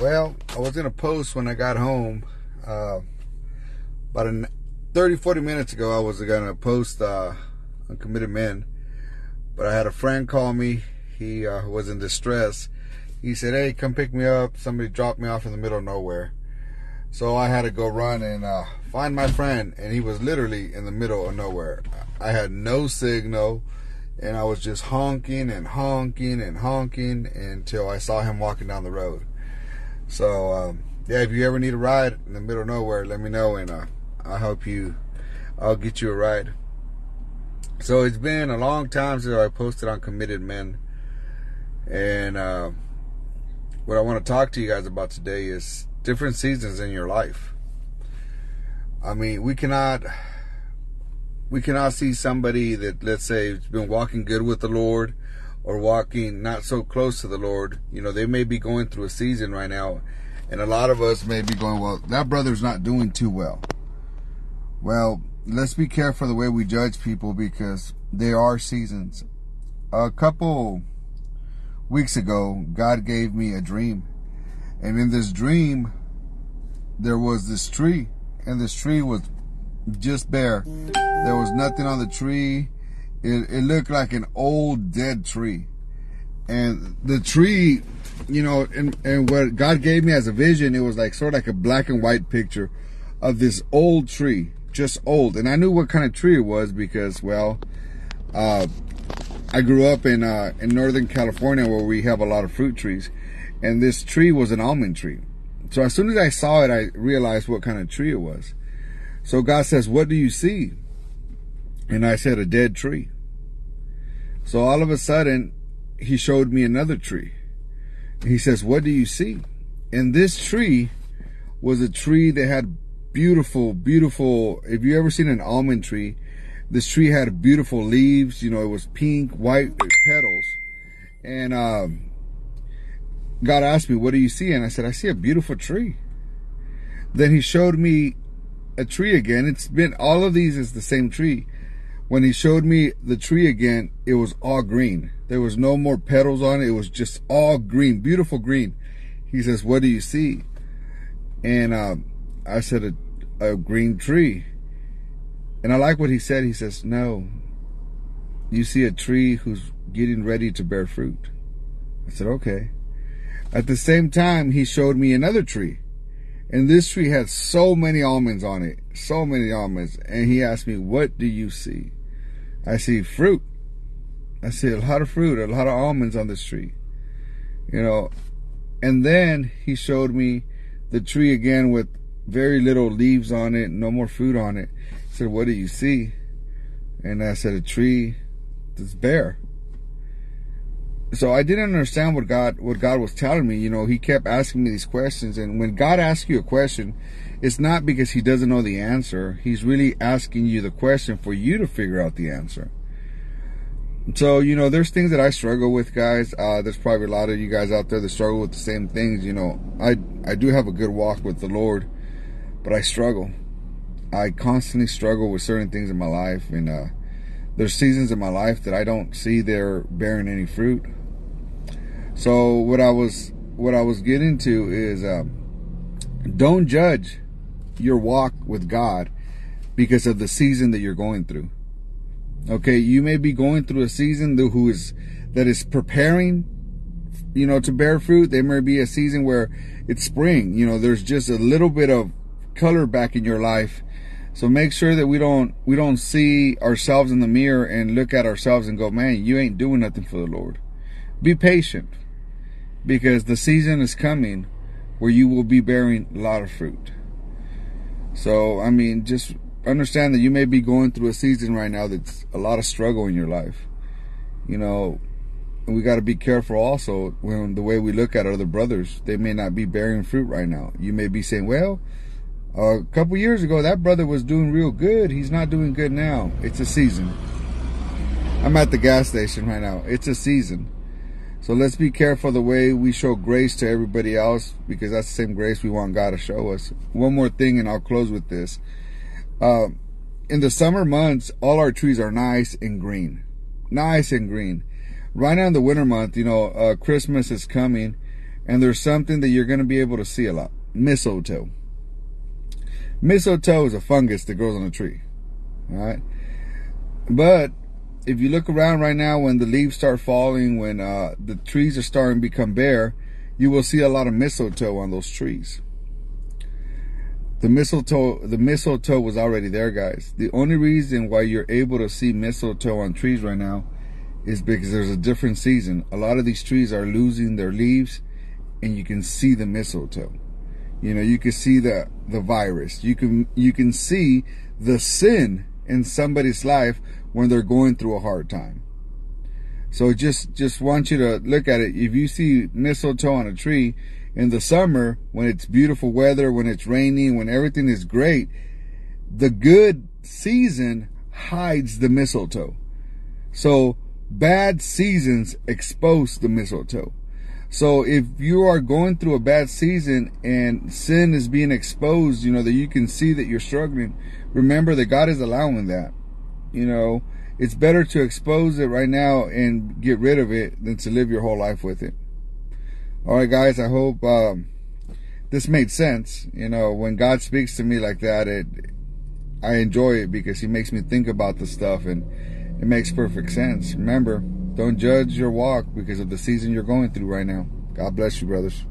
Well, I was going to post when I got home. Uh, about a 30, 40 minutes ago, I was going to post uh, on Committed Men. But I had a friend call me. He uh, was in distress. He said, Hey, come pick me up. Somebody dropped me off in the middle of nowhere. So I had to go run and uh, find my friend. And he was literally in the middle of nowhere. I had no signal. And I was just honking and honking and honking until I saw him walking down the road. So um, yeah, if you ever need a ride in the middle of nowhere, let me know, and uh, I'll help you. I'll get you a ride. So it's been a long time since I posted on Committed Men, and uh, what I want to talk to you guys about today is different seasons in your life. I mean, we cannot we cannot see somebody that let's say has been walking good with the Lord or walking not so close to the Lord, you know, they may be going through a season right now. And a lot of us may be going, well, that brother's not doing too well. Well, let's be careful the way we judge people because there are seasons. A couple weeks ago, God gave me a dream. And in this dream, there was this tree, and this tree was just bare. There was nothing on the tree it, it looked like an old dead tree. And the tree, you know, and, and what God gave me as a vision, it was like sort of like a black and white picture of this old tree, just old. And I knew what kind of tree it was because, well, uh, I grew up in uh, in Northern California where we have a lot of fruit trees, and this tree was an almond tree. So as soon as I saw it, I realized what kind of tree it was. So God says, "What do you see?" And I said, a dead tree. So all of a sudden, he showed me another tree. He says, what do you see? And this tree was a tree that had beautiful, beautiful, if you ever seen an almond tree, this tree had beautiful leaves, you know, it was pink, white petals. And um, God asked me, what do you see? And I said, I see a beautiful tree. Then he showed me a tree again. It's been, all of these is the same tree when he showed me the tree again, it was all green. There was no more petals on it. It was just all green, beautiful green. He says, what do you see? And um, I said, a, a green tree. And I like what he said. He says, no, you see a tree who's getting ready to bear fruit. I said, okay. At the same time, he showed me another tree. And this tree had so many almonds on it, so many almonds. And he asked me, what do you see? I see fruit. I see a lot of fruit, a lot of almonds on this tree. You know, and then he showed me the tree again with very little leaves on it, no more fruit on it. He said, What do you see? And I said, A tree that's bare. So I didn't understand what God what God was telling me. You know, he kept asking me these questions. And when God asks you a question, it's not because he doesn't know the answer. He's really asking you the question for you to figure out the answer. So, you know, there's things that I struggle with, guys. Uh, there's probably a lot of you guys out there that struggle with the same things. You know, I, I do have a good walk with the Lord, but I struggle. I constantly struggle with certain things in my life. And, uh, there's seasons in my life that I don't see they're bearing any fruit. So what I was, what I was getting to is, um, don't judge your walk with God because of the season that you're going through. Okay, you may be going through a season that who is that is preparing, you know, to bear fruit. There may be a season where it's spring. You know, there's just a little bit of color back in your life. So make sure that we don't we don't see ourselves in the mirror and look at ourselves and go, man, you ain't doing nothing for the Lord. Be patient because the season is coming where you will be bearing a lot of fruit. So, I mean, just understand that you may be going through a season right now that's a lot of struggle in your life. You know, we got to be careful also when the way we look at other brothers, they may not be bearing fruit right now. You may be saying, well, a couple years ago, that brother was doing real good. He's not doing good now. It's a season. I'm at the gas station right now. It's a season. So let's be careful the way we show grace to everybody else because that's the same grace we want God to show us. One more thing, and I'll close with this. Uh, in the summer months, all our trees are nice and green. Nice and green. Right now in the winter month, you know, uh, Christmas is coming and there's something that you're going to be able to see a lot mistletoe. Mistletoe is a fungus that grows on a tree. All right. But if you look around right now, when the leaves start falling, when uh, the trees are starting to become bare, you will see a lot of mistletoe on those trees. The mistletoe, the mistletoe was already there, guys. The only reason why you're able to see mistletoe on trees right now is because there's a different season. A lot of these trees are losing their leaves, and you can see the mistletoe. You know, you can see the the virus. You can you can see the sin in somebody's life when they're going through a hard time. So just just want you to look at it. If you see mistletoe on a tree in the summer when it's beautiful weather, when it's raining, when everything is great, the good season hides the mistletoe. So bad seasons expose the mistletoe. So if you are going through a bad season and sin is being exposed, you know, that you can see that you're struggling, remember that God is allowing that. You know, it's better to expose it right now and get rid of it than to live your whole life with it. All right, guys, I hope um, this made sense. You know, when God speaks to me like that, it I enjoy it because he makes me think about the stuff and it makes perfect sense. Remember, don't judge your walk because of the season you're going through right now. God bless you, brothers.